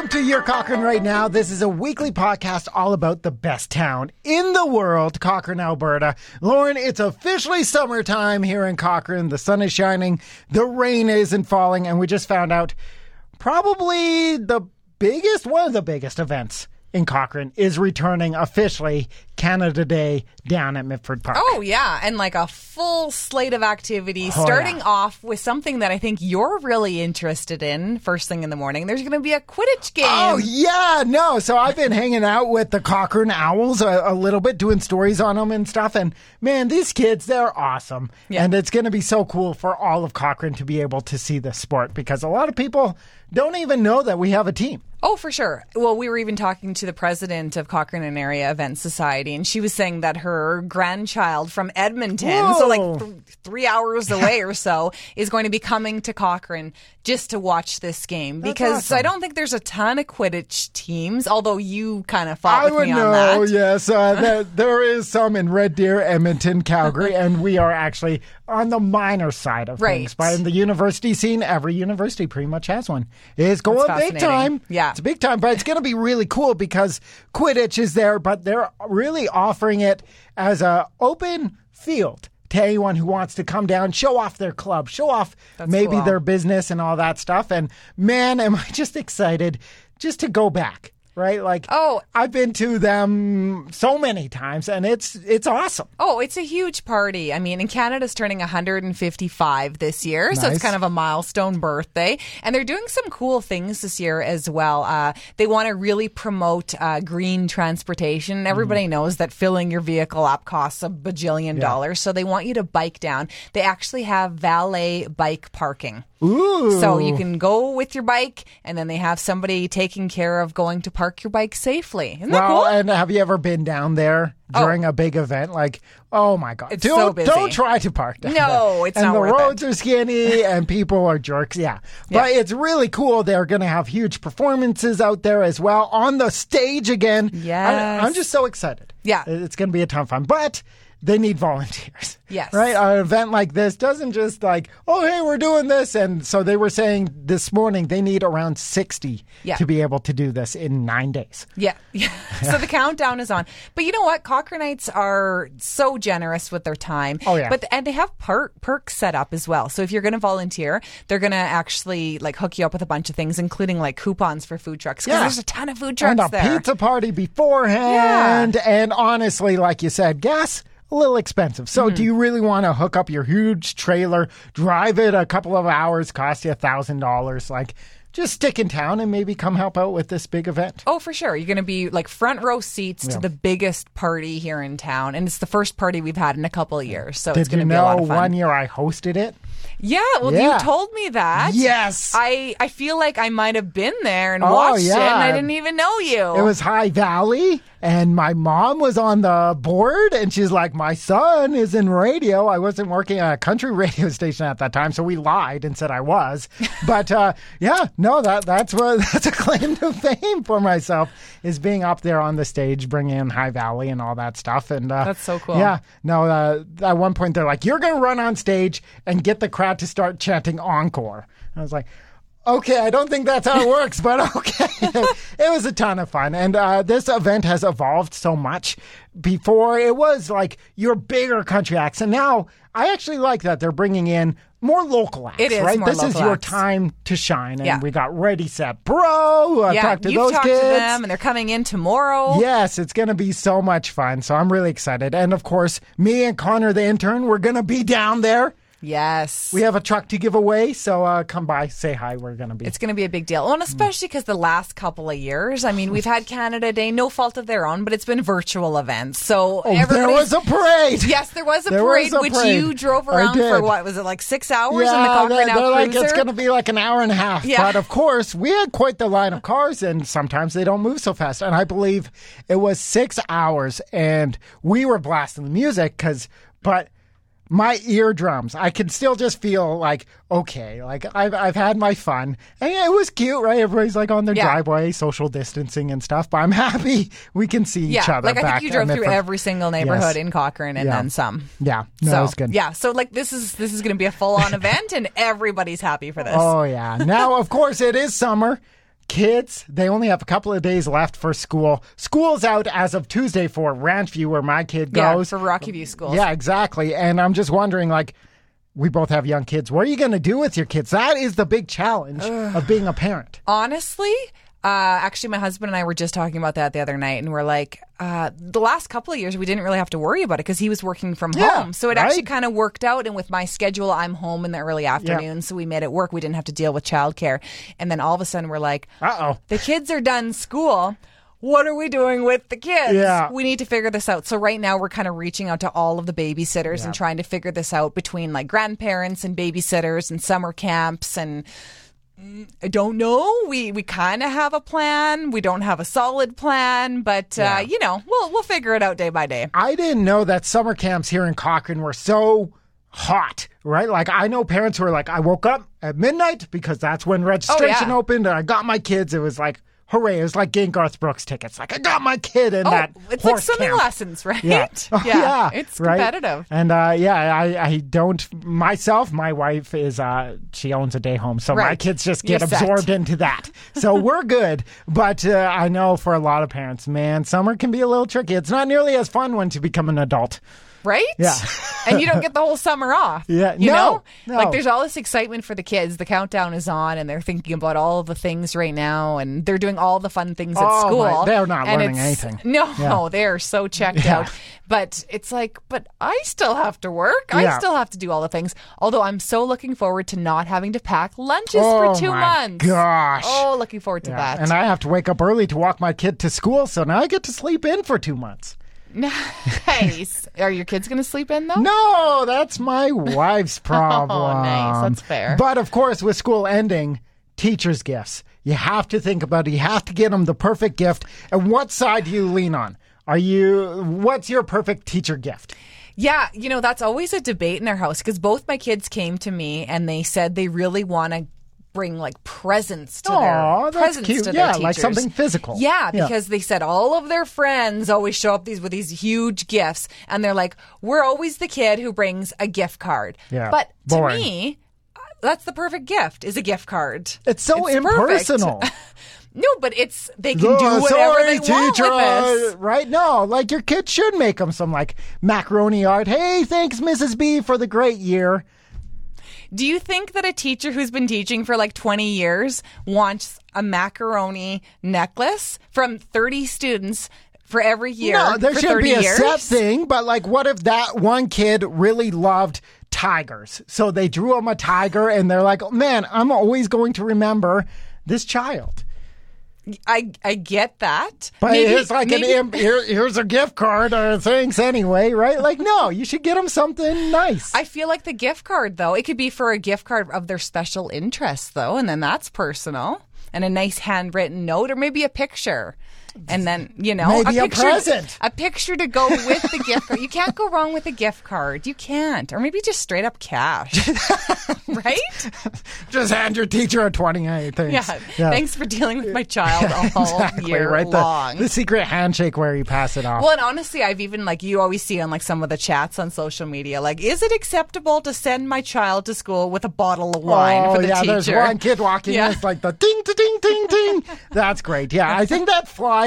Welcome to Your Cochrane Right Now. This is a weekly podcast all about the best town in the world, Cochrane, Alberta. Lauren, it's officially summertime here in Cochrane. The sun is shining, the rain isn't falling, and we just found out probably the biggest, one of the biggest events in Cochrane is returning officially Canada Day down at Mitford Park. Oh, yeah. And like a full slate of activities, Oh, starting yeah. off with something that I think you're really interested in first thing in the morning. There's going to be a Quidditch game. Oh yeah, no. So I've been hanging out with the Cochrane Owls a, a little bit, doing stories on them and stuff. And man, these kids—they're awesome. Yeah. And it's going to be so cool for all of Cochrane to be able to see the sport because a lot of people don't even know that we have a team. Oh, for sure. Well, we were even talking to the president of Cochrane and Area Event Society, and she was saying that her grandchild from Edmonton, so like th- three hours away or so, is going to be coming to Cochrane just to watch this game because awesome. I don't think there's a ton of Quidditch teams, although you kind of fought I would me on know. that. Yes, uh, there, there is some in Red Deer, Edmonton, Calgary, and we are actually on the minor side of Right. things. But in the university scene, every university pretty much has one. It's going That's big time. Yeah. it's big time. But it's going to be really cool because Quidditch is there, but they're really offering it as a open field. To anyone who wants to come down, show off their club, show off That's maybe cool. their business and all that stuff. And man, am I just excited just to go back, right? Like, Oh. I've been to them so many times, and it's it's awesome. Oh, it's a huge party. I mean, and Canada's turning 155 this year, so it's kind of a milestone birthday. And they're doing some cool things this year as well. Uh, they want to really promote uh, green transportation. Everybody Mm-hmm. knows that filling your vehicle up costs a bajillion dollars, so they want you to bike down. They actually have valet bike parking. Ooh, So you can go with your bike, and then they have somebody taking care of going to park your bike safely. Isn't that well, cool? and have you ever been down there Oh. during a big event? Like, oh my god, It's don't, so busy. don't try to park down No, there. it's and not And the roads are skinny, and people are jerks. Yeah, but it's really cool. They're going to have huge performances out there as well on the stage again. Yes. I, am just so excited. Yeah. it's going to be a ton of fun, but. They need volunteers. Yes. Right? An event like this doesn't just like, oh, hey, we're doing this. And so they were saying this morning they need around 60 Yeah. to be able to do this in nine days. Yeah. yeah. so the countdown is on. But you know what? Cochranites are so generous with their time. Oh, yeah. But and they have per- perks set up as well. So if you're going to volunteer, they're going to actually like hook you up with a bunch of things, including like coupons for food trucks. Yeah. there's a ton of food trucks and a there. pizza party beforehand. Yeah. And honestly, like you said, gas a little expensive. So Mm-hmm. do you really want to hook up your huge trailer, drive it a couple of hours, cost you a thousand dollars? Like, just stick in town and maybe come help out with this big event. Oh, for sure. You're going to be like front row seats to the biggest party here in town. And it's the first party we've had in a couple of years. So it's Did going you to be a lot know of fun. one year I hosted it? Yeah. Well, Yeah. you told me that. Yes. I, I feel like I might have been there and Oh, watched it and. I didn't even know you. It was High Valley, and my mom was on the board, and she's like, "My son is in radio." I wasn't working at a country radio station at that time, so we lied and said I was. But uh, yeah, no, that that's what that's a claim to fame for myself is being up there on the stage, bringing in High Valley and all that stuff. And uh, That's so cool. Yeah, no, uh, at one point they're like, "You're going to run on stage and get the crowd to start chanting encore." I was like. Okay, I don't think that's how it works, but okay. it was a ton of fun. And uh, this event has evolved so much. Before, it was like your bigger country acts. And now I actually like that they're bringing in more local acts, It is right? this is your acts. time to shine. And Yeah. we got Ready, Set, Bro. I yeah, talked to those talked kids. to them, and they're coming in tomorrow. Yes, it's going to be so much fun. So I'm really excited. And of course, me and Connor, the intern, we're going to be down there. Yes. We have a truck to give away. So uh, come by, say hi. We're going to be. it's going to be a big deal. Well, and especially because the last couple of years, I mean, we've had Canada Day, no fault of their own, but it's been virtual events. So Oh, there was a parade. Yes, there was a There was parade, a which parade. you drove around for what was it like six hours in the Yeah, Cochrane they're, they're like it's going to be like an hour and a half. Yeah. But of course, we had quite the line of cars, and sometimes they don't move so fast. And I believe it was six hours, and we were blasting the music because, but my eardrums, I can still just feel like okay, like I've I've had my fun, and yeah, it was cute, right? Everybody's like on their Yeah. driveway, social distancing and stuff. But I'm happy we can see yeah, each other. like I think you drove through Midford. every single neighborhood Yes. in Cochrane and then some. Yeah, no, so was good. yeah, so like this is this is going to be a full on event, and everybody's happy for this. Oh yeah. Now, of course, it is summer. Kids, they only have a couple of days left for school. School's out as of Tuesday for RancheView, where my kid Yeah, goes. for Rocky View schools. Yeah, exactly. And I'm just wondering, like, we both have young kids. What are you going to do with your kids? That is the big challenge of being a parent. Honestly, uh, actually, my husband and I were just talking about that the other night, and we're like, uh, the last couple of years, we didn't really have to worry about it because he was working from Yeah, home. So it actually kind of worked out. And with my schedule, I'm home in the early afternoon, so we made it work. We didn't have to deal with childcare. And then all of a sudden, we're like, Uh oh. the kids are done school. What are we doing with the kids? Yeah. We need to figure this out. So right now we're kind of reaching out to all of the babysitters and trying to figure this out between like grandparents and babysitters and summer camps and I don't know. We we kind of have a plan. We don't have a solid plan, but Yeah. uh, you know, we'll we'll figure it out day by day. I didn't know that summer camps here in Cochrane were so hot, right? Like I know parents who are like, I woke up at midnight because that's when registration Oh, yeah. opened and I got my kids. It was like, hooray. It was like getting Garth Brooks tickets. Like I got my kid in Oh, that it's like horse swimming camp. lessons, right? Yeah. Oh, yeah. It's right? competitive. And uh, yeah, I, I don't myself. My wife is uh, she owns a day home, so my kids just get You're set. absorbed into that. So we're good. But uh, I know for a lot of parents, man, summer can be a little tricky. It's not nearly as fun when you become an adult. Right? Yeah. and you don't get the whole summer off. Yeah, You no, know? no. Like there's all this excitement for the kids. The countdown is on and they're thinking about all of the things right now and they're doing all the fun things at Oh, school. my- they're not learning anything. No, Yeah. they are so checked Yeah. out. But it's like, but I still have to work. Yeah. I still have to do all the things. Although I'm so looking forward to not having to pack lunches Oh, for two months. gosh. Oh, looking forward to that. And I have to wake up early to walk my kid to school, so now I get to sleep in for two months. Nice. Are your kids going to sleep in though? No, that's my wife's problem. Oh, nice. That's fair. But of course, with school ending, teachers' gifts. You have to think about it. You have to get them the perfect gift. And what side do you lean on? Are you? What's your perfect teacher gift? Yeah, you know, that's always a debate in our house because both my kids came to me and they said they really want to bring like presents to Aw, their that's presents cute. to Yeah, their like teachers. something physical. Yeah, Yeah. because they said all of their friends always show up these with these huge gifts and they're like, "We're always the kid who brings a gift card." Yeah, But to me, that's the perfect gift is a gift card. It's so It's impersonal. No, but it's they can do whatever sorry, they want teacher, uh, right? No, like your kid should make them some like macaroni art. Hey, thanks, Mrs. B, for the great year. Do you think that a teacher who's been teaching for like 20 years wants a macaroni necklace from 30 students for every year? No, there should be a years? set thing, but like, what if that one kid really loved tigers? So they drew him a tiger, and they're like, man, I'm always going to remember this child. I I get that. But Maybe- it's like maybe- an here, here's a gift card or thanks anyway, right? Like, no, you should get them something nice. I feel like the gift card though, it could be for a gift card of their special interest though, and then that's personal. And a nice handwritten note or maybe a picture. And then, you know, Maybe a picture, present. A picture to go with the gift card. You can't go wrong with a gift card. You can't. Or maybe just straight up cash. right? Just hand your teacher a 20, I think. Yeah. Thanks for dealing with my child all Exactly, year right? long. The, the secret handshake where you pass it off. well, and honestly, I've even like you always see on like some of the chats on social media, like, is it acceptable to send my child to school with a bottle of wine oh, for the yeah, teacher? there's one kid walking Yeah. in, it's like the ding, ding, ding, ding. That's great. Yeah, I think that flies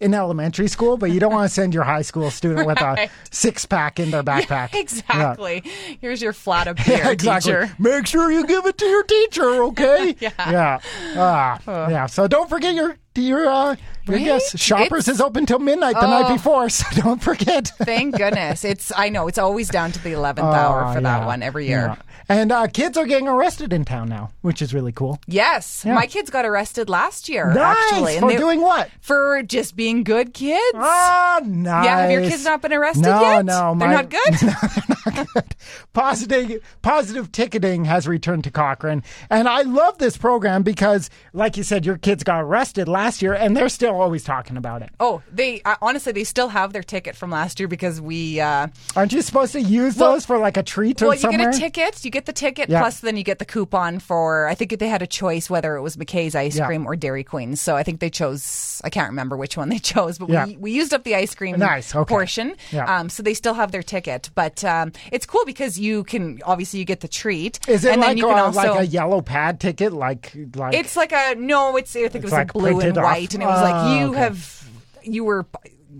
in elementary school, but you don't want to send your high school student with a six pack in their backpack. Yeah. Exactly. Here's your flat of beer, Yeah, exactly. teacher. Make sure you give it to your teacher, okay? Yeah. Yeah. Ah, yeah. So don't forget your your uh your Right? guess. Shoppers It's- is open till midnight the night Oh. before, so don't forget. Thank goodness. It's I know it's always down to the eleventh hour Oh, for that one every year. Yeah. And uh, kids are getting arrested in town now, which is really cool. Yes, my kids got arrested last year. Nice. actually, For they- doing what? For just being good kids. Ah, nice. Yeah, have your kids not been arrested no, yet? No, They're not good? No, they're not good. Positive, positive ticketing has returned to Cochrane. And I love this program because, like you said, your kids got arrested last year and they're still always talking about it. Oh, they uh, honestly they still have their ticket from last year because we. Uh, Aren't you supposed to use Well- those for like a treat or well, you get a ticket. You get the ticket Yeah. plus then you get the coupon for. I think they had a choice whether it was MacKay's ice Yeah. cream or Dairy Queen. So I think they chose. I can't remember which one they chose, but Yeah. we we used up the ice cream Nice, okay. portion. Yeah. Um, so they still have their ticket, but um, it's cool because you can obviously you get the treat. Is it and then like, you can uh, also, like a yellow pad ticket? Like like It's like a no. It's I think it was like blue and printed off? white, and it was like Oh, you okay. have you were.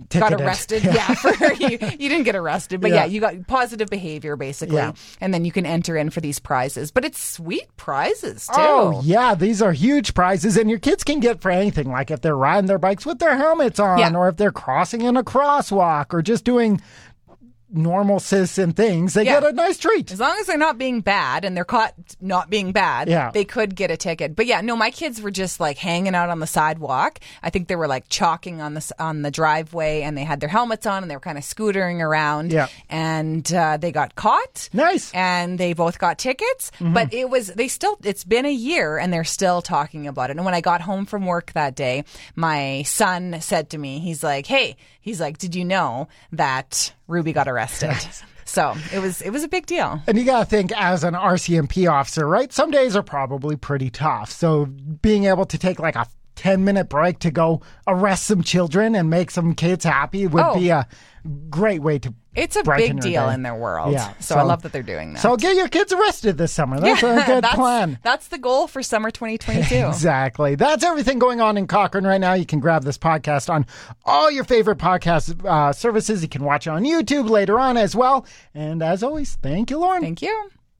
Ticketed. Got arrested, yeah. for, you, you didn't get arrested, but Yeah. yeah. you got positive behavior basically, Yeah. and then you can enter in for these prizes. But it's sweet prizes too. Oh yeah, these are huge prizes, and your kids can get for anything. Like if they're riding their bikes with their helmets on, Yeah. or if they're crossing in a crosswalk, or just doing normal citizen things, they Yeah. get a nice treat. As long as they're not being bad and they're caught not being bad, Yeah. they could get a ticket. But yeah, no, my kids were just like hanging out on the sidewalk. I think they were like chalking on the on the driveway, and they had their helmets on, and they were kind of scootering around. Yeah. and uh, they got caught. Nice. and they both got tickets. Mm-hmm. But it was they still. It's been a year, and they're still talking about it. And when I got home from work that day, my son said to me, he's like, "Hey, he's like, did you know that Ruby got arrested?" so it was it was a big deal. And you got to think, as an RCMP officer, right? Some days are probably pretty tough. So being able to take like a 10 minute break to go arrest some children and make some kids happy would Oh. be a great way to. It's a big deal day. in their world. Yeah, So, so- I love that they're doing that. So get your kids arrested this summer. That's a good that's, plan. That's the goal for summer 2022. Exactly. That's everything going on in Cochrane right now. You can grab this podcast on all your favorite podcast uh, services. You can watch it on YouTube later on as well. And as always, thank you, Lauren. Thank you.